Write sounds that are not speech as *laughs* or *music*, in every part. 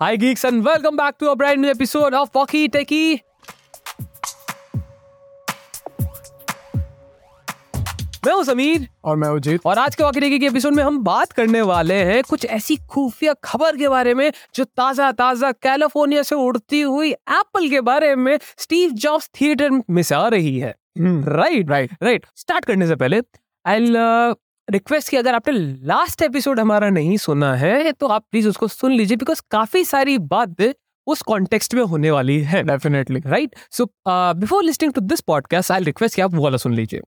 Hi, geeks, and welcome back to a brand new episode of Walkie Techie. मैं हूँ समीर। और मैं अजीत और आज के वॉकी टेकी के एपिसोड में हम बात करने वाले हैं कुछ ऐसी खुफिया खबर के बारे में जो ताज़ा ताज़ा कैलिफ़ोर्निया से उड़ती हुई एप्पल के बारे में स्टीव जॉब्स थिएटर में से आ रही है। राइट राइट राइट स्टार्ट करने से पहले आई रिक्वेस्ट की अगर आपने लास्ट एपिसोड हमारा नहीं सुना है तो आप प्लीज़ उसको सुन लीजिए बिकॉज़ काफ़ी सारी बात उस कॉन्टेक्स्ट में होने वाली है। Definitely right so before listening to this podcast I request कि आप वो वाला सुन लीजिए।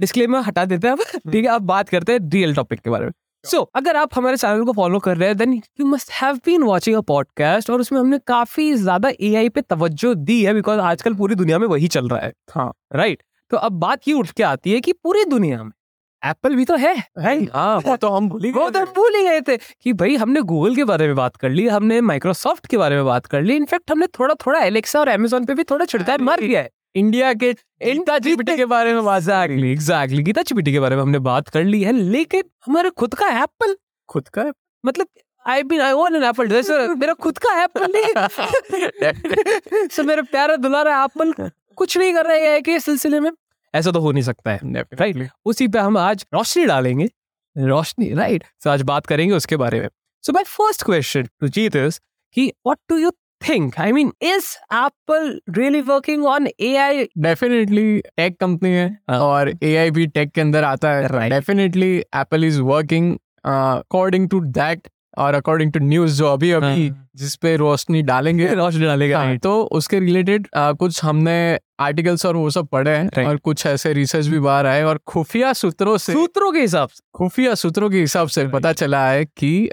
डिस्क्लेमर हटा देते हैं अब। *laughs* ठीक है अब बात करते हैं रियल टॉपिक के बारे में। सो so, अगर आप हमारे चैनल को फॉलो कर रहे हैं then you must have been watching a podcast और उसमें हमने काफ़ी ज़्यादा एआई पे तवज्जो दी है बिकॉज़ आजकल पूरी दुनिया में वही चल रहा है। हाँ। Right right? तो अब बात ये उठ के आती है कि पूरी दुनिया में एप्पल भी तो है हाँ वो तो हम भूल ही वो तो भूल ही गए थे कि भाई हमने गूगल के बारे में बात कर ली हमने माइक्रोसॉफ्ट के बारे में बात कर ली। इनफैक्ट हमने थोड़ा थोड़ा एलेक्सा और एमेजोन पे भी थोड़ा छिड़काए मार दिया है। इंडिया के गीता जीपीटी के बारे में बात एग्जैक्टली एग्जैक्टली गीता जीपीटी के बारे में हमने बात कर ली है लेकिन हमारे खुद का एप्पल खुद का? है मतलब I been I own an Apple मेरा खुद का एप्पल नहीं सो मेरा प्यारा दुलारा एप्पल कुछ नहीं कर रहा है के सिलसिले में। ऐसा तो हो नहीं सकता है। राइट उसी पे हम आज रोशनी डालेंगे। रोशनी राइट तो आज बात करेंगे उसके बारे में। So my first question to Jeet is कि what do you think I mean is Apple really working on AI definitely tech company है हाँ। और एआई भी टेक के अंदर आता है। Right. Definitely Apple is working according to that और अकॉर्डिंग टू न्यूज़ जो अभी अभी हाँ। जिस पे रोशनी डालेंगे *laughs* रोशनी डालेगा हाँ, तो उसके रिलेटेड कुछ हमने आर्टिकल्स और वो सब पढ़े हैं और कुछ ऐसे रिसर्च भी बाहर आए और खुफिया सूत्रों से सूत्रों के हिसाब से। खुफिया सूत्रों के हिसाब से पता चला है कि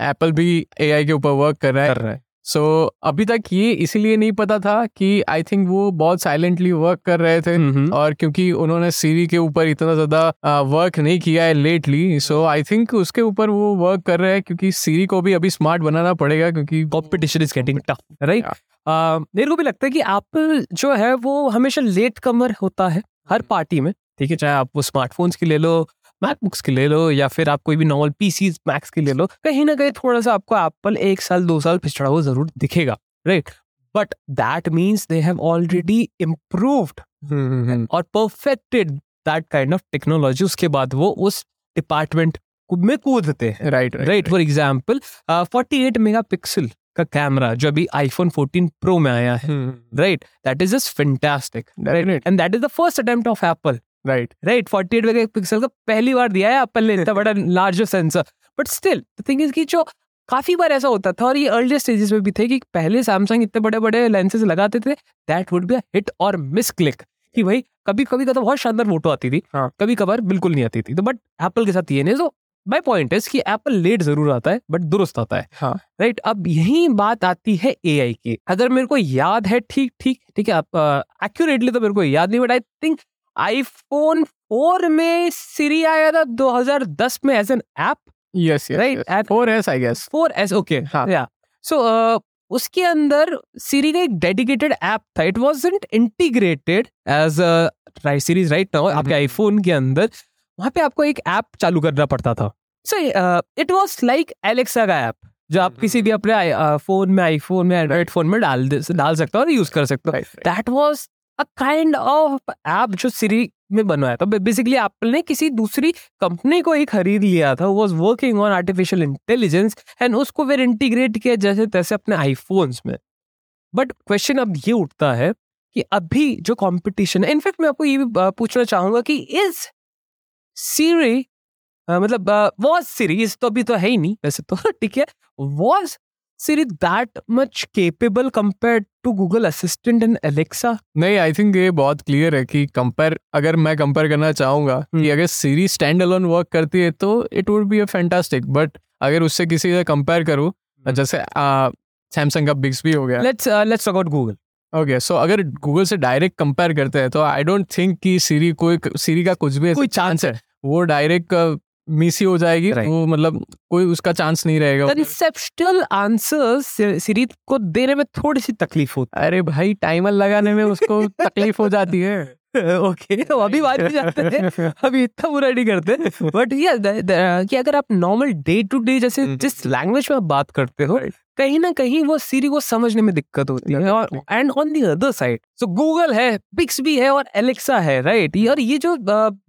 एप्पल भी एआई के ऊपर वर्क कर रहा है। सो अभी तक ये इसीलिए नहीं पता था कि आई थिंक वो बहुत साइलेंटली वर्क कर रहे थे हम्म। और क्योंकि उन्होंने सीरी के ऊपर इतना ज़्यादा वर्क नहीं किया है लेटली सो आई थिंक उसके ऊपर वो वर्क कर रहे हैं क्योंकि सीरी को भी अभी स्मार्ट बनाना पड़ेगा क्योंकि competition is getting tough right मेरे को भी लगता है कि एप्पल जो है वो हमेशा लेट कमर होता है हर पार्टी में ठीक है? चाहे आप वो स्मार्टफोन्स की ले लो मैकबुक्स की ले लो या फिर आप कोई भी नॉर्मल पीसी मैक्स की ले लो कहीं ना कहीं थोड़ा सा आपको एप्पल एक साल दो साल पिछड़ा हुआ ज़रूर दिखेगा right but that means they have already improved और perfected that kind of technology उसके बाद वो उस डिपार्टमेंट में कूदते हैं right right for example forty eight mega pixel का कैमरा जो अभी आईफोन 14 प्रो में आया है right that is just fantastic and that is the first attempt of Apple right right 48 mega pixel का पहली बार दिया है एप्पल ने इतना बड़ा larger sensor but still the thing is कि जो काफ़ी बार ऐसा होता था और ये अर्लियर स्टेजेस में भी थे कि पहले सैमसंग इतने बड़े बड़े लेंसेज लगाते थे that would be a hit और मिस क्लिक कि भाई कभी कभी का तो बहुत शानदार फ़ोटो आती थी हाँ। कभी कभार बिल्कुल नहीं आती थी। तो बट एप्पल के साथ ये नहीं तो माई पॉइंट इज़ कि एप्पल लेट ज़रूर आता है बट दुरुस्त आता है। हाँ। राइट अब यही बात आती है एआई की। अगर मेरे को याद है ठीक ठीक ठीक है एक्यूरेटली तो मेरे को याद नहीं but I think iPhone four में सीरी आया था 2010 में as an app yes Right, right four S I guess 4S okay हाँ। या सो उसके अंदर सीरी का एक डेडिकेटेड ऐप था. It wasn't integrated as a series right now आपके। आईफोन के अंदर. वहाँ पे आपको एक ऐप चालू करना पड़ता था. So it was like Alexa का ऐप जो आप। किसी भी अपने फ़ोन में आईफोन में एंड्रॉइड फ़ोन में डाल डाल सकते हो और यूज़ कर सकते हो. Right that was a kind of app जो सीरी में बनवाया था। बेसिकली एप्पल ने किसी दूसरी कंपनी को ही खरीद लिया था। Was working on artificial intelligence and उसको फिर इंटीग्रेट किया जैसे तैसे अपने आईफोन्स में। बट क्वेश्चन अब ये उठता है कि अभी जो कंपटीशन है इनफैक्ट मैं आपको ये भी पूछना चाहूँगा कि इज़ सीरी मतलब वॉज़ सीरीज़ तो अभी तो है ही नहीं, वैसे तो *laughs* ठीक है was Siri that much capable compare to Google assistant and Alexa नहीं आई थिंक ये बहुत क्लियर है कि कंपेयर अगर मैं कंपेयर करना चाहूँगा कि हम्म। अगर सीरीज़ स्टैंड अलोन वर्क करती है तो it would be a fantastic but अगर उससे किसी से कंपेयर करूँ जैसे सैमसंग का बिक्स भी हो गया। Let's let's talk about Google okay so अगर गूगल से डायरेक्ट कंपेयर करते हैं तो आई डोंट थिंक कि सीरी कोई सीरी का कुछ भी कोई चांस है। वो डायरेक्ट मिस ही हो जाएगी। Right. वो मतलब कोई उसका चांस नहीं रहेगा। कंसेप्चुअल आंसर्स सीरी को देने में थोड़ी सी तकलीफ़ होती है। अरे भाई टाइमर लगाने में उसको तकलीफ़ हो जाती है। *laughs* ओके तो अभी बात भी जाते हैं। *laughs* अभी इतना बुरा नहीं करते। बट ये कि अगर आप नॉर्मल डे टू डे जैसे हम्म। जिस लैंग्वेज में आप बात करते हो कहीं ना कहीं वो सीरी को समझने में दिक्कत होती है। और and on the other side so Google है पिक्स भी है और एलेक्सा है राइट और ये जो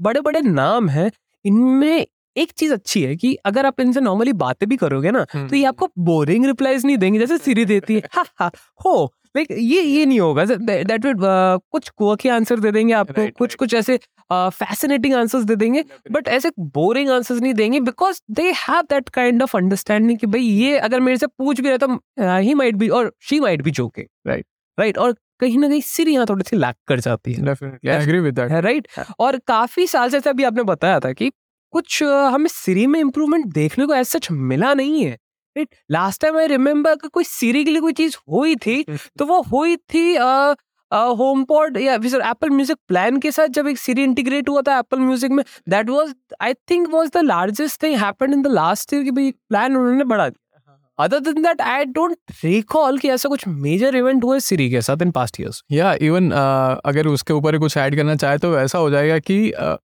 बड़े बड़े नाम है इनमें एक चीज़ अच्छी है कि अगर आप इनसे नॉर्मली बातें भी करोगे ना तो ये आपको बोरिंग रिप्लाईज नहीं देंगे जैसे सीरी देती है। हा हा हो लाइक ये ये नहीं होगा। दैट वुड कुछ क्वर्की आंसर दे देंगे आपको Right, कुछ right. कुछ ऐसे फैसिनेटिंग uh, आंसर्स दे देंगे बट ऐसे बोरिंग आंसर्स नहीं देंगे because they have that kind of understanding कि भाई ये अगर मेरे से पूछ भी रहा तो ही माइट बी और she might be joke right right और कहीं ना कहीं सिर यहाँ थोड़ी सी लैक कर जाती है। राइट और काफ़ी साल से अभी आपने बताया था कि कुछ हमें सिरी में इम्प्रूवमेंट देखने को ऐसा सच मिला नहीं है। Right last time I remember कि कोई सिरी के लिए कोई चीज़ हुई थी तो वो हुई थी होम पॉड या फिर एप्पल म्यूज़िक प्लान के साथ जब एक सीरी इंटीग्रेट हुआ था एप्पल म्यूज़िक में that was I think was the largest thing happened in the last year कि भाई प्लान उन्होंने बढ़ा दिया। Other than that I don't recall कि ऐसा कुछ मेजर इवेंट हुआ सीरी के साथ इन पास्ट ईयर्स या इवन अगर उसके ऊपर कुछ ऐड करना चाहे तो ऐसा हो जाएगा कि uh,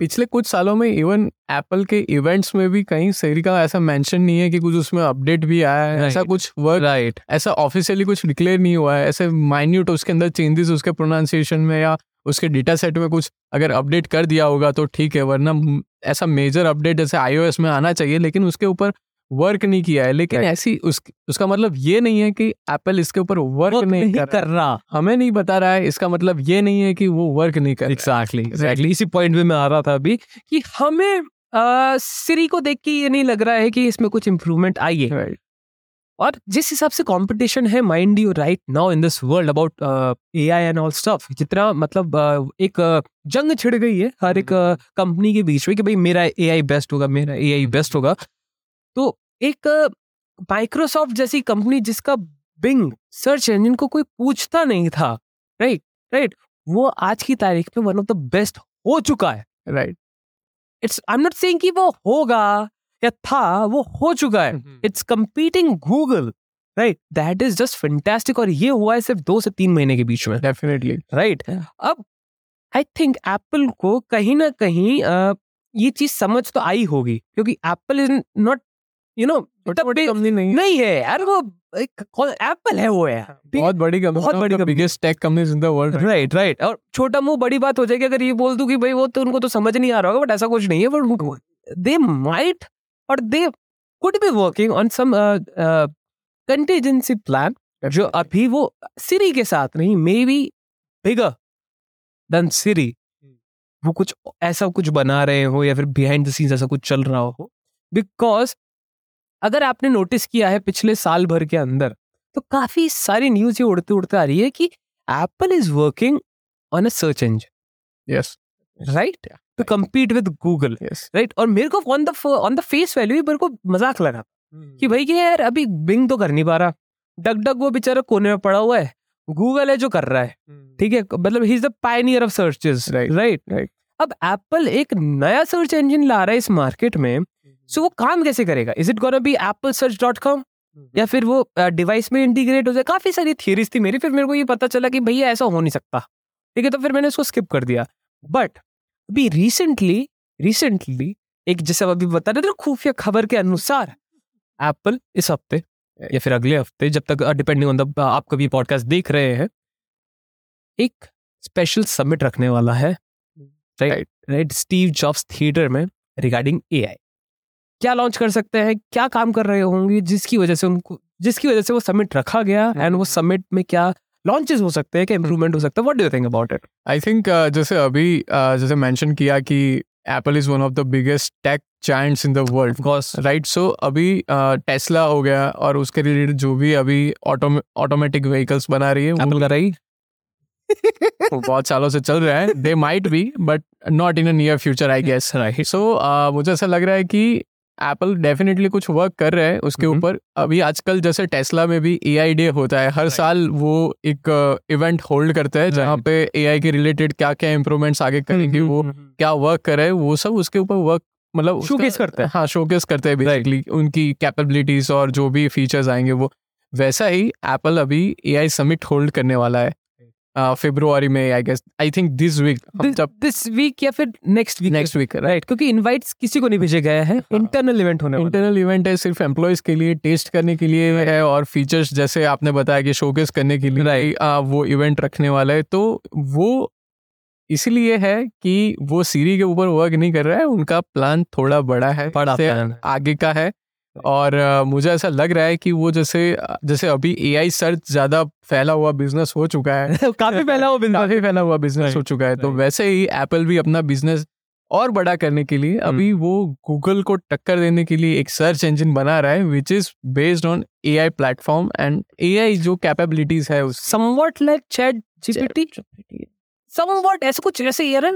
पिछले कुछ सालों में इवन एप्पल के इवेंट्स में भी कहीं सेरी का ऐसा मेंशन नहीं है कि कुछ उसमें अपडेट भी आया है ऐसा कुछ वर्क राइट ऐसा ऑफिशियली कुछ डिक्लेयर नहीं हुआ है ऐसे माइन्यूट उसके अंदर चेंजेस उसके प्रोनाउंसिएशन में या उसके डेटा सेट में कुछ अगर अपडेट कर दिया होगा तो ठीक है वरना ऐसा मेजर अपडेट जैसे आईओएस में आना चाहिए लेकिन उसके ऊपर वर्क नहीं किया है लेकिन. ऐसी उस, उसका मतलब ये नहीं है कि एप्पल इसके ऊपर वर्क नहीं नहीं कर रहा। रहा। हमें नहीं बता रहा है इसका मतलब ये नहीं है कि वो वर्क नहीं कर रहा। एग्जैक्टली एग्जैक्टली इसी पॉइंट पे मैं आ रहा था अभी कि हमें सिरी को देख के ये नहीं लग रहा है कि इसमें कुछ इम्प्रूवमेंट आई है। Right. और जिस हिसाब से कंपटीशन है mind you right now in this world about A I and all stuff जितना मतलब uh, एक uh, जंग छिड़ गई है हर एक कंपनी uh, के बीच में कि भाई मेरा एआई बेस्ट होगा मेरा ए आई बेस्ट होगा। तो एक माइक्रोसॉफ्ट जैसी कंपनी जिसका बिंग सर्च इंजन को कोई पूछता नहीं था राइट राइट वो आज की तारीख में वन ऑफ़ द बेस्ट हो चुका है right it's I am not saying कि वो होगा या था वो हो चुका है। It's competing Google right that is just fantastic और ये हुआ है सिर्फ़ दो से तीन महीने के बीच में। Definitely right right? अब आई थिंक एप्पल को कहीं ना कहीं अ, ये चीज़ समझ तो आई होगी क्योंकि Apple is not you know छोटी मोटी कंपनी नहीं नहीं है यार वो एप्पल है वो है बहुत बड़ी कंपनी बहुत बड़ी. Biggest tech companies in the world right right और छोटा मुँह बड़ी बात हो जाएगी अगर ये बोल दूँ कि भाई वो तो उनको तो समझ नहीं आ रहा होगा बट ऐसा कुछ नहीं है बट दे माइट और they could be working on some contingency plan जो अभी वो सिरी के साथ नहीं मे बी बिगर देन सिरी वो कुछ ऐसा कुछ बना रहे हो या फिर बिहाइंड द सीन्स ऐसा कुछ चल रहा हो। बिकॉज़ अगर आपने नोटिस किया है पिछले साल भर के अंदर तो काफ़ी सारी न्यूज़ ये उड़ते उड़ते आ रही है कि Apple is working on a search engine yes right to compete with Google right और मेरे को on the on the face value मेरे को मज़ाक लगा कि भाई कि यार अभी बिंग तो कर नहीं पा रहा। डग डग वो बेचारा कोने में पड़ा हुआ है। गूगल है जो कर रहा है। ठीक है? मतलब he is the pioneer of searches Right. Right अब एप्पल एक नया सर्च इंजन ला रहा है इस मार्केट में सो वो काम कैसे करेगा? Is it gonna be Apple search dot com या फिर वो डिवाइस में इंटीग्रेट हो जाए? काफ़ी सारी थियरीज थी मेरी फिर मेरे को ये पता चला कि भैया ऐसा हो नहीं सकता। ठीक है तो फिर मैंने उसको स्किप कर दिया। बट अभी रिसेंटली रिसेंटली एक जैसे अभी बता रहे थे खुफिया खबर के अनुसार एप्पल इस हफ़्ते या फिर अगले हफ़्ते जब तक डिपेंडिंग ऑन द आप कभी पॉडकास्ट देख रहे हैं एक स्पेशल समिट रखने वाला है। Right right Steve Jobs theatre में रिगार्डिंग एआई क्या लॉन्च कर सकते हैं? क्या काम कर रहे होंगे? जिसकी वजह से उनको जिसकी वजह से वो समिट रखा गया एंड वो समिट में क्या लॉन्चेस हो सकते हैं? क्या इम्प्रूवमेंट हो सकता है? What do you think about it I think जैसे अभी uh, जैसे मेंशन किया कि Apple is one of the biggest tech giants in the world right so अभी टेस्ला हो गया और उसके रिलेटेड जो भी अभी ऑटोमेटिक व्हीकल्स बना रही है एप्पल कर रही? बहुत सालों से चल रहा है। They might be but not in a near future I guess right so मुझे ऐसा लग रहा है कि एप्पल डेफिनेटली कुछ वर्क कर रहे है उसके। ऊपर अभी आजकल जैसे टेस्ला में भी एआई डे होता है हर साल वो एक इवेंट होल्ड करता है जहाँ. पे एआई के रिलेटेड क्या क्या इम्प्रूवमेंट्स आगे करेंगे वो क्या वर्क कर रहे हैं वो सब उसके ऊपर वर्क मतलब Showcase करते हैं। हाँ शोकेस करते हैं बेसिकली उनकी कैपेबिलिटीज और जो भी फीचर्स आएँगे वो वैसा ही एप्पल अभी एआई समिट होल्ड करने वाला है फेब्रुआरी में I guess I think this week this week या फिर next week next week right क्योंकि इनवाइट्स किसी को नहीं भेजे गए हैं इंटरनल इवेंट होने इंटरनल इवेंट है सिर्फ़ एम्प्लॉयज़ के लिए टेस्ट करने के लिए है और फीचर्स जैसे आपने बताया कि शोकेस करने के लिए Right. आ, वो इवेंट रखने वाला है। तो वो इसलिए है कि वो सीरी के ऊपर वर्क नहीं कर रहा है उनका प्लान थोड़ा बड़ा है बड़ा है। आगे का है। और मुझे ऐसा लग रहा है कि वो जैसे जैसे अभी एआई सर्च ज़्यादा फैला हुआ बिज़नेस हो चुका है। काफ़ी पहला वो बिज़नेस काफ़ी फैला हुआ बिज़नेस हो चुका है। तो वैसे ही एप्पल भी अपना बिज़नेस और बड़ा करने के लिए अभी हम्म। वो गूगल को टक्कर देने के लिए एक सर्च इंजन बना रहा है which is based on A I platform and A I जो कैपेबिलिटीज है somewhat like chat GPT somewhat ऐसा कुछ ऐसे यार है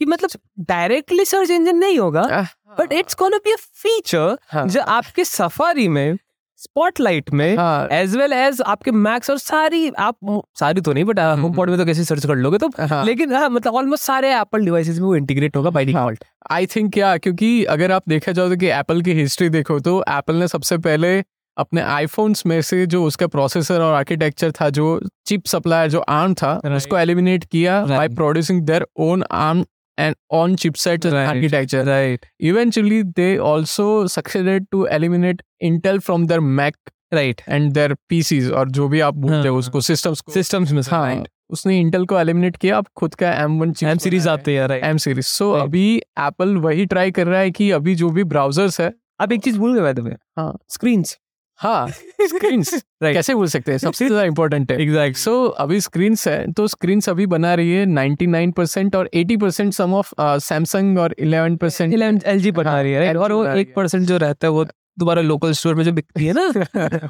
कि मतलब डायरेक्टली सर्च इंजन नहीं होगा but it's gonna be a feature हाँ। जो आपके सफारी में स्पॉटलाइट में हाँ। एज वेल एज आपके मैक्स और सारी आप सारी तो नहीं बट होम पॉड में तो कैसे सर्च कर लोगे तो हाँ। लेकिन हाँ मतलब ऑलमोस्ट सारे एप्पल डिवाइसेस में वो इंटीग्रेट होगा बाय डिफ़ॉल्ट आई थिंक क्या क्योंकि अगर आप देखा जाओ तो कि एप्पल की हिस्ट्री देखो तो एप्पल ने सबसे पहले अपने आईफोन्स में से जो उसका प्रोसेसर और आर्किटेक्चर था जो चिप सप्लायर जो आर्म था Right. उसको एलिमिनेट किया by producing their own ARM and on chipset architecture right eventually they also succeeded to eliminate intel from their mac right and their pcs और जो भी आप बोलते हो हाँ, उसको systems को सिस्टम्स में हाँ। उसने इंटेल को एलिमिनेट किया अब खुद का एम वन एम सीरीज़ आते हैं एम सीरीज़ सो Right. अभी एप्पल वही ट्राई कर रहा है कि अभी जो भी ब्राउजर्स है अब एक चीज़ भूल गए हाँ। स्क्रीन्स हाँ स्क्रीन्स *laughs* Right. कैसे बोल सकते हैं सबसे *laughs* ज़्यादा इंपॉर्टेंट है एग्जैक्ट सो so, अभी स्क्रीन्स है तो स्क्रीन्स अभी बना रही है 99% और 80% सम ऑफ़ सैमसंग और 11% परसेंट इलेवन एल जी बना रही है right? और वो एक परसेंट जो रहता है वो तुम्हारा लोकल स्टोर में जो बिकती है ना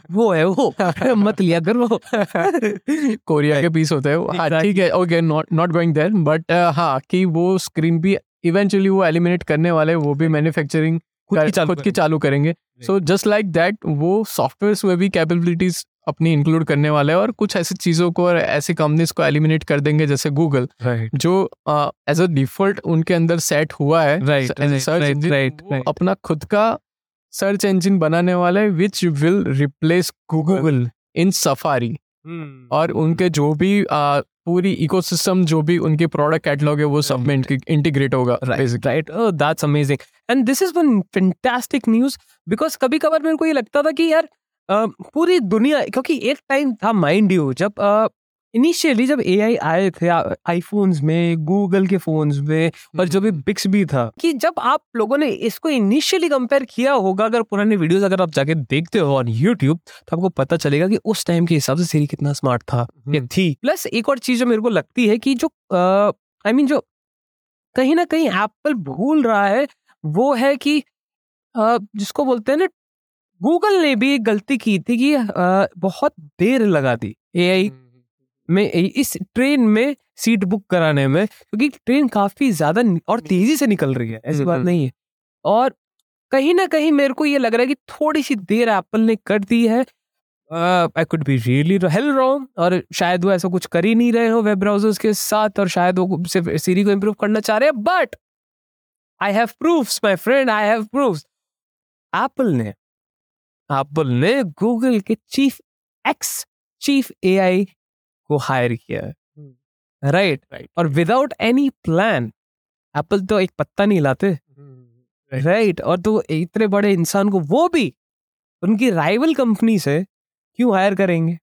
*laughs* वो है वो मत लिया कर वो कोरिया के पीस होते हैं। हाँ Exactly. ठीक है okay not not going there but हाँ कि वो स्क्रीन भी इवेंचुअली वो एलिमिनेट करने वाले वो भी मैन्युफैक्चरिंग खुद की चालू खुद की चालू करेंगे। सो जस्ट लाइक दैट वो सॉफ्टवेयर में भी कैपेबिलिटीज अपनी इंक्लूड करने वाले हैं और कुछ ऐसी चीज़ों को और ऐसी कंपनीज़ को एलिमिनेट कर देंगे जैसे गूगल राइट जो एज अ डिफ़ॉल्ट उनके अंदर सेट हुआ है Right, right, right, right, अपना खुद का सर्च इंजन बनाने वाला है which will replace Google in Safari और उनके जो भी पूरी इकोसिस्टम जो भी उनके प्रोडक्ट कैटलॉग है वो सब में इंटीग्रेट होगा right that's amazing and this is one fantastic news because कभी कभार मेरे को ये लगता था कि यार पूरी दुनिया क्योंकि एक टाइम था माइंड यू जब इनिशियली जब एआई आए थे आईफोन्स में गूगल के फोन्स में और जो भी बिक्स भी था कि जब आप लोगों ने इसको इनिशियली कंपेयर किया होगा अगर पुराने वीडियोस अगर आप जाके देखते हो ऑन यूट्यूब तो आपको पता चलेगा कि उस टाइम के हिसाब से सीरी कितना स्मार्ट था या थी। प्लस एक और चीज़ जो मेरे को लगती है कि जो आई मीन mean, जो कहीं ना कहीं एप्पल भूल रहा है वो है कि अ, जिसको बोलते हैं ना गूगल ने भी गलती की थी कि अ, बहुत देर लगा दी एआई में इस ट्रेन में सीट बुक कराने में क्योंकि ट्रेन काफ़ी ज़्यादा और तेज़ी से निकल रही है ऐसी बात हम्म। नहीं है। और कहीं ना कहीं मेरे को ये लग रहा है कि थोड़ी सी देर एप्पल ने कर दी है। I could be really hell wrong और शायद वो ऐसा कुछ कर ही नहीं रहे हो वेब ब्राउजर्स के साथ और शायद वो सिर्फ़ सीरी को इम्प्रूव करना चाह रहे हैं। But I have proofs my friend I have proofs Apple ने एप्पल ने गूगल के चीफ एक्स चीफ एआई को हायर किया है। Right Right. और विदाउट एनी प्लान एप्पल तो एक पत्ता नहीं लाते। राइट और तो इतने बड़े इंसान को वो भी उनकी राइवल कंपनी से क्यों हायर करेंगे?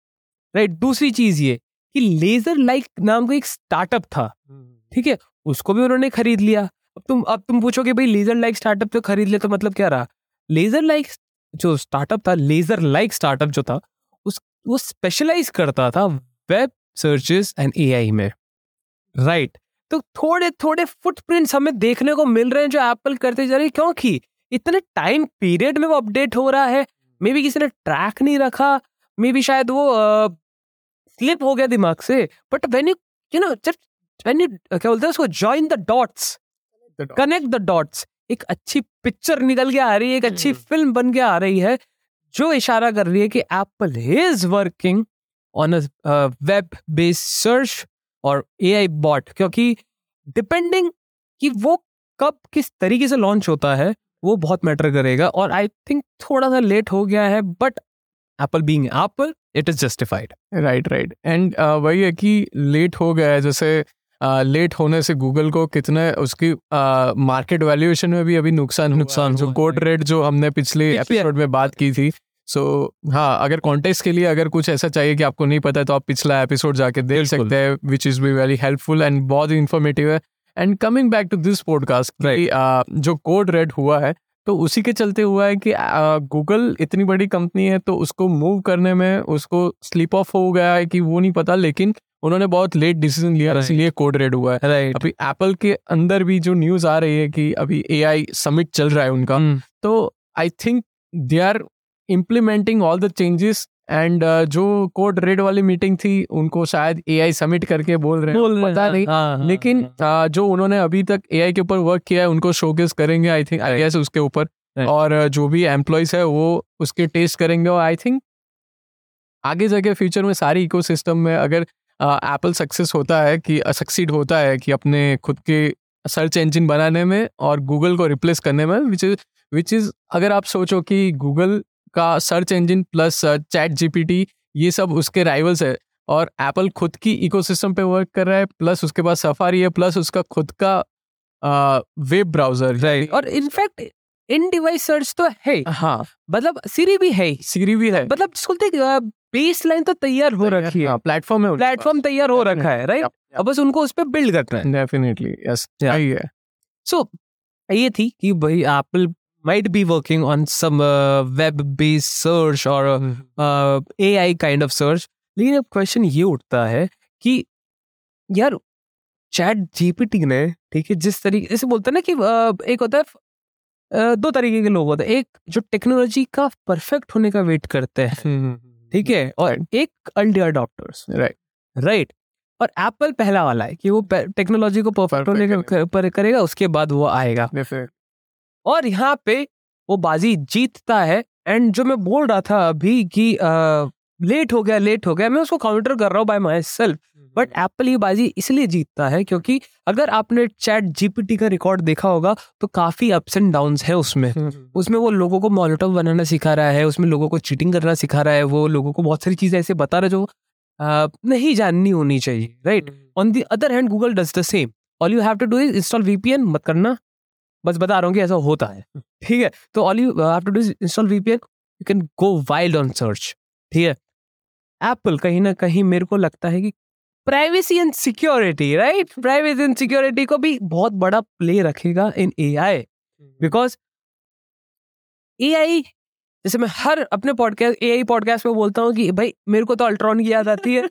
राइट दूसरी चीज़ ये कि लेजर लाइक नाम का एक स्टार्टअप था। ठीक है? उसको भी उन्होंने खरीद लिया। अब तुम अब तुम पूछोगे भाई लेजर लाइक स्टार्टअप तो खरीद लिया तो मतलब क्या रहा? लेजर लाइक जो स्टार्टअप था लेजर लाइक स्टार्टअप जो था उस वो स्पेशलाइज करता था वेब सर्चेस एंड एआई में। Right right. तो थोड़े थोड़े फुटप्रिंट्स हमें देखने को मिल रहे हैं जो एप्पल करते जा रही है क्योंकि इतने टाइम पीरियड में वो अपडेट हो रहा है। मे बी किसी ने ट्रैक नहीं रखा। मे बी शायद वो स्लिप uh, हो गया दिमाग से। But when you you know just when you क्या बोलते हैं उसको? Join the dots connect the dots एक अच्छी पिक्चर निकल के आ रही है एक अच्छी। फ़िल्म बन के आ रही है जो इशारा कर रही है कि Apple is working on a web based search और एआई बॉट क्योंकि डिपेंडिंग कि वो कब किस तरीके से लॉन्च होता है वो बहुत मैटर करेगा और आई थिंक थोड़ा सा लेट हो गया है but Apple being Apple it is justified right right and वही है कि लेट हो गया है जैसे लेट uh, होने से गूगल को कितने उसकी मार्केट uh, वैल्यूएशन में भी अभी नुकसान नुकसान जो कोड रेट जो हमने पिछले एपिसोड में बात की थी सो so, हाँ अगर कॉन्टेक्स्ट के लिए अगर कुछ ऐसा चाहिए कि आपको नहीं पता है तो आप पिछला एपिसोड जाके देख सकते हैं which is be very helpful and बहुत इन्फॉर्मेटिव है। And coming back to this podcast जो कोड रेड हुआ है तो उसी के चलते हुआ है कि गूगल इतनी बड़ी कंपनी है तो उसको मूव करने में उसको स्लिप ऑफ़ हो गया है कि वो नहीं पता लेकिन उन्होंने बहुत लेट डिसीज़न लिया इसलिए कोड रेड हुआ है। राइट अभी एप्पल के अंदर भी जो न्यूज़ आ रही है कि अभी ए समिट चल रहा है उनका हम्म। तो I think they are implementing all the changes and जो कोड रेड वाली मीटिंग थी उनको शायद ए समिट करके बोल रहे हैं। बोल रहे पता नहीं। हाँ, हाँ, लेकिन हाँ। uh, जो उन्होंने अभी तक ए आई के ऊपर वर्क किया है उनको शोकेस करेंगे आई थिंक आई उसके ऊपर। और uh, जो भी एम्प्लॉयज़ है वो उसके टेस्ट करेंगे और आई थिंक आगे जाके फ्यूचर में सारी इकोसिस्टम में अगर एप्पल सक्सेस होता है कि सक्सीड होता है कि अपने खुद के सर्च इंजन बनाने में और गूगल को रिप्लेस करने में विच इज़ विच इज़ अगर आप सोचो कि गूगल का search engine plus chat GPT ये सब उसके राइवल्स है। और एप्पल खुद की इकोसिस्टम पे वर्क कर रहा है प्लस उसके पास सफारी है प्लस उसका खुद का वेब ब्राउज़र राइट और in fact in device search तो है हाँ। मतलब सीरी भी है सीरी भी है। मतलब जिसको बेस लाइन तो तैयार हो रखी है। प्लेटफॉर्म है प्लेटफॉर्म तैयार हो रखा है राइट अब बस उनको उस पर बिल्ड करना है। Definitely yes. है। सो ये थी कि भाई Apple might be working on some uh, web-based search or uh, AI kind of search. लेकिन अब क्वेश्चन ये उठता है कि यार चैट जीपीटी ने ठीक है जिस तरीके जैसे बोलते हैं ना कि uh, एक होता है uh, दो तरीके के लोग होते हैं। एक जो टेक्नोलॉजी का परफेक्ट होने का वेट करते हैं ठीक है और एक अर्ली अडॉप्टर्स राइट राइट और एप्पल पहला वाला है कि वो टेक्नोलॉजी को परफेक्ट होने पर करेगा उसके बाद वो आएगा। और यहाँ पे वो बाजी जीतता है। एंड जो मैं बोल रहा था अभी कि लेट हो गया लेट हो गया मैं उसको काउंटर कर रहा हूँ by myself but Apple ये बाजी इसलिए जीतता है क्योंकि अगर आपने चैट जीपीटी का रिकॉर्ड देखा होगा तो काफ़ी अप्स एंड डाउन है उसमें। उसमें वो लोगों को मॉनिटव बनाना सिखा रहा है उसमें लोगों को चीटिंग करना सिखा रहा है वो लोगों को बहुत सारी चीज़ें ऐसे बता रहा है जो आ, नहीं जाननी होनी चाहिए right on the other hand Google does the same all you have to do is install VPN मत करना। बस बता रहा हूँ कि ऐसा होता है। ठीक है? तो all you have to do install VPN you can go wild on search ठीक है? एप्पल कहीं ना कहीं मेरे को लगता है कि privacy and security right privacy and security को भी बहुत बड़ा प्ले रखेगा इन ए आई बिकॉज़ ए आई जैसे मैं हर अपने पॉडकास्ट ए आई पॉडकास्ट में बोलता हूँ कि भाई मेरे को तो अल्ट्रॉन की याद आती है।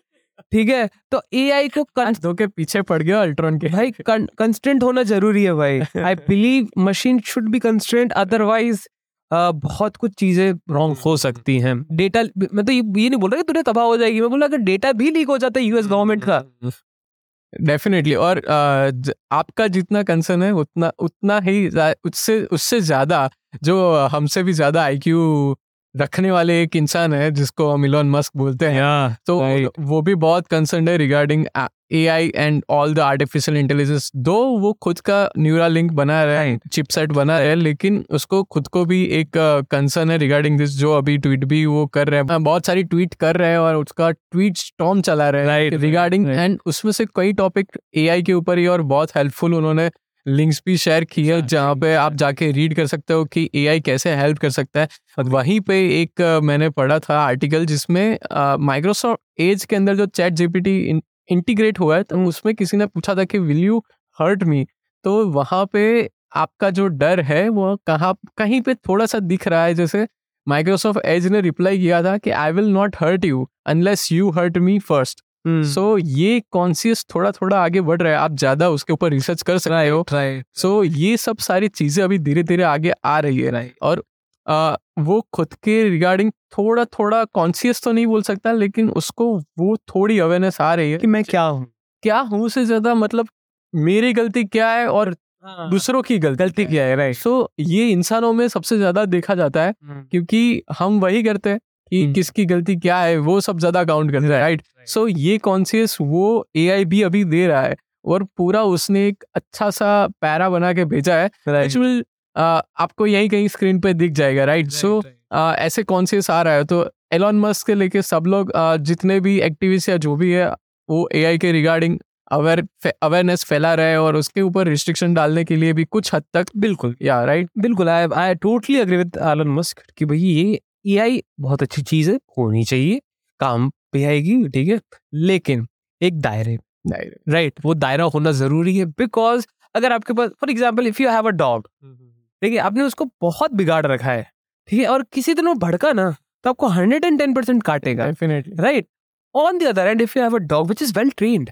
ठीक है? तो ए आई को दो के पीछे पड़ गया अल्ट्रॉन के। भाई कंस्टेंट होना ज़रूरी है भाई। I believe machine should be constant otherwise बहुत कुछ चीज़ें रॉन्ग हो सकती हैं। डेटा मैं तो ये, ये नहीं बोल रहा कि तुरंत तबाह हो जाएगी। मैं बोला अगर डेटा भी लीक हो जाता है यूएस गवर्नमेंट का। डेफिनेटली और uh, आपका जितना कंसर्न है उतना उतना ही उससे उससे ज़्यादा जो हमसे भी ज़्यादा आईक्यू रखने वाले एक इंसान है जिसको हम इलॉन मस्क बोलते हैं। Yeah, तो right. वो भी बहुत कंसर्न है regarding A I and all the artificial intelligence though वो खुद का न्यूरा लिंक बना रहा है चिपसेट बना रहा है लेकिन उसको खुद को भी एक कंसर्न है रिगार्डिंग दिस जो अभी ट्वीट भी वो कर रहे हैं। बहुत सारी ट्वीट कर रहे हैं और उसका ट्वीट स्टॉम चला रहे हैं Right, रिगार्डिंग एंड उसमें से कई टॉपिक एआई के ऊपर ही और बहुत हेल्पफुल उन्होंने लिंक्स भी शेयर किए जहाँ पे आप जाके रीड कर सकते हो कि एआई कैसे हेल्प कर सकता है। और वहीं पे एक मैंने पढ़ा था आर्टिकल जिसमें माइक्रोसॉफ्ट एज के अंदर जो चैट जीपीटी इंटीग्रेट हुआ है तो उसमें किसी ने पूछा था कि विल यू हर्ट मी तो वहाँ पे आपका जो डर है वो कहाँ कहीं पे थोड़ा सा दिख रहा है। जैसे माइक्रोसॉफ्ट एज ने रिप्लाई किया था कि I will not hurt you unless you hurt me first so ये कॉन्सियस थोड़ा थोड़ा आगे बढ़ रहा है। आप ज़्यादा उसके ऊपर रिसर्च कर सकते हो। सो ये सब सारी चीज़ें अभी धीरे धीरे आगे आ रही है। Right. और आ, वो खुद के रिगार्डिंग थोड़ा थोड़ा कॉन्सियस तो नहीं बोल सकता लेकिन उसको वो थोड़ी अवेयरनेस आ रही है। कि मैं क्या हूँ? क्या हूँ से ज़्यादा मतलब मेरी गलती क्या है और दूसरों की गलती गलती क्या है? राइट सो ये इंसानों में सबसे ज़्यादा देखा जाता है क्योंकि हम वही करते हैं। कि हम्म। किसकी गलती क्या है वो सब ज़्यादा काउंट करते हैं राइट सो ये कॉन्सियस वो एआई भी अभी दे रहा है और पूरा उसने एक अच्छा सा पैरा बना के भेजा है विच विल आपको यहीं कहीं स्क्रीन पे दिख जाएगा राइट सो आ, ऐसे कॉन्शियस आ रहा है तो एलॉन मस्क के लेके सब लोग आ, जितने भी एक्टिविस्ट या जो भी है वो एआई के रिगार्डिंग अवेयर अवेयरनेस फैला रहे हैं और उसके ऊपर रिस्ट्रिक्शन डालने के लिए भी कुछ हद तक बिल्कुल। या राइट बिल्कुल I I totally agree with Elon Musk कि भाई ये एआई बहुत अच्छी चीज़ है होनी चाहिए काम पे आएगी ठीक है? लेकिन एक दायरे दायरे। राइट वो दायरा होना ज़रूरी है बिकॉज़ अगर आपके पास for example if you have a dog ठीक है? आपने उसको बहुत बिगाड़ रखा है ठीक है? और किसी दिन वो भड़का ना तो आपको हंड्रेड एंड टेन परसेंट काटेगा right? On the other end if you have a dog which is well trained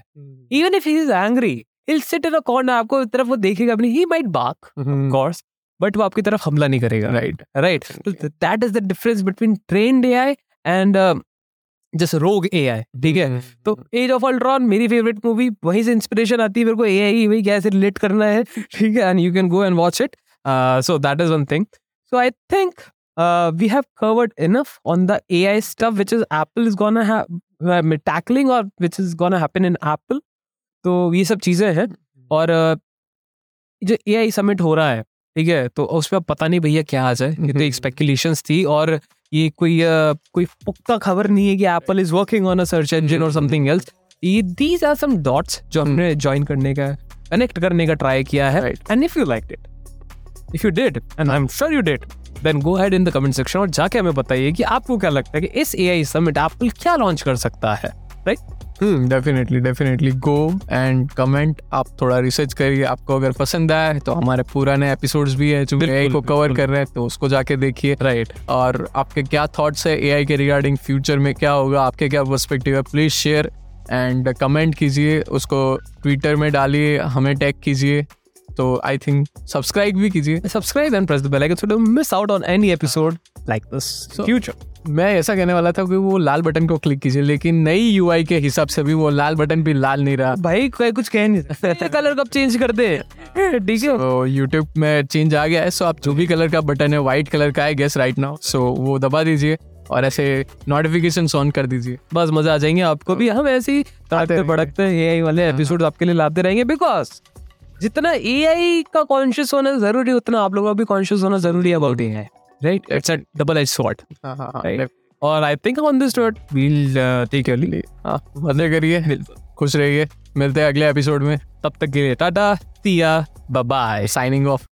even if he is angry he'll sit in a corner आपको तरफ़ वो देखेगा अपनी he might bark of course but वो आपकी तरफ़ हमला नहीं करेगा। Right right that is the difference between train A I and just rogue A I ठीक है? तो एज ऑफ़ अल्ट्रॉन मेरी फेवरेट मूवी वहीं से इंस्पिरेशन आती है मेरे को एआई वही कैसे रिलेट करना है *laughs* ठीक है? And you can go and watch it so that is one thing so I think we have covered enough on the AI stuff which is Apple is gonna tackling और which is gonna happen in Apple तो ये सब चीज़ें हैं और uh, जो आई summit हो रहा है ठीक है? तो उस पर पता नहीं भैया क्या आ जाए ये तो एक स्पेकुलेशंस थी और ये कोई uh, कोई पुख्ता खबर नहीं है कि Apple is working on a search engine और समथिंग एल्स ये दीज आर सम डॉट्स जो हमने ज्वाइन करने का कनेक्ट करने का ट्राई किया है। And if you like it if you did and I am sure you did then go head in the comment section और जाके हमें बताइए कि आपको क्या लगता है कि इस एआई समिट एप्पल क्या लॉन्च कर सकता है। Right hmm definitely definitely go and comment आप थोड़ा रिसर्च करिए। आपको अगर पसंद आया है तो हमारे पुराने एपिसोड्स भी है जो ए को कवर कर रहे हैं तो उसको जाके देखिए। राइट और आपके क्या थॉट्स है एआई के रिगार्डिंग फ्यूचर में क्या होगा आपके क्या पर्सपेक्टिव है प्लीज़ शेयर एंड कमेंट कीजिए। उसको ट्विटर में डालिए हमें टैग कीजिए। तो आई थिंक सब्सक्राइब भी कीजिए। Subscribe and press the bell icon so don't miss out on any episode like this So- future मैं ऐसा कहने वाला था कि वो लाल बटन को क्लिक कीजिए लेकिन नई यूआई के हिसाब से भी वो लाल बटन भी लाल नहीं रहा। भाई कोई कुछ कह नहीं कलर कब चेंज कर दे। ठीक है। यूट्यूब में चेंज आ गया है सो आप जो भी कलर का बटन है व्हाइट कलर का है गेस राइट नाउ सो वो दबा दीजिए और ऐसे नोटिफिकेशन ऑन कर दीजिए। बस मज़ा आ जाएँगे आपको भी। हम ऐसे ही। भड़कते एआई वाले एपिसोड आपके लिए लाते रहेंगे बिकॉज़ जितना एआई का कॉन्शियस होना ज़रूरी उतना आप लोगों का भी कॉन्शियस होना ज़रूरी है about AI right it's a double edge shot और I think on this note we'll take your leave हाँ मज़े करिए खुश रहिए। मिलते हैं अगले एपिसोड में। तब तक के लिए tata see ya bye signing off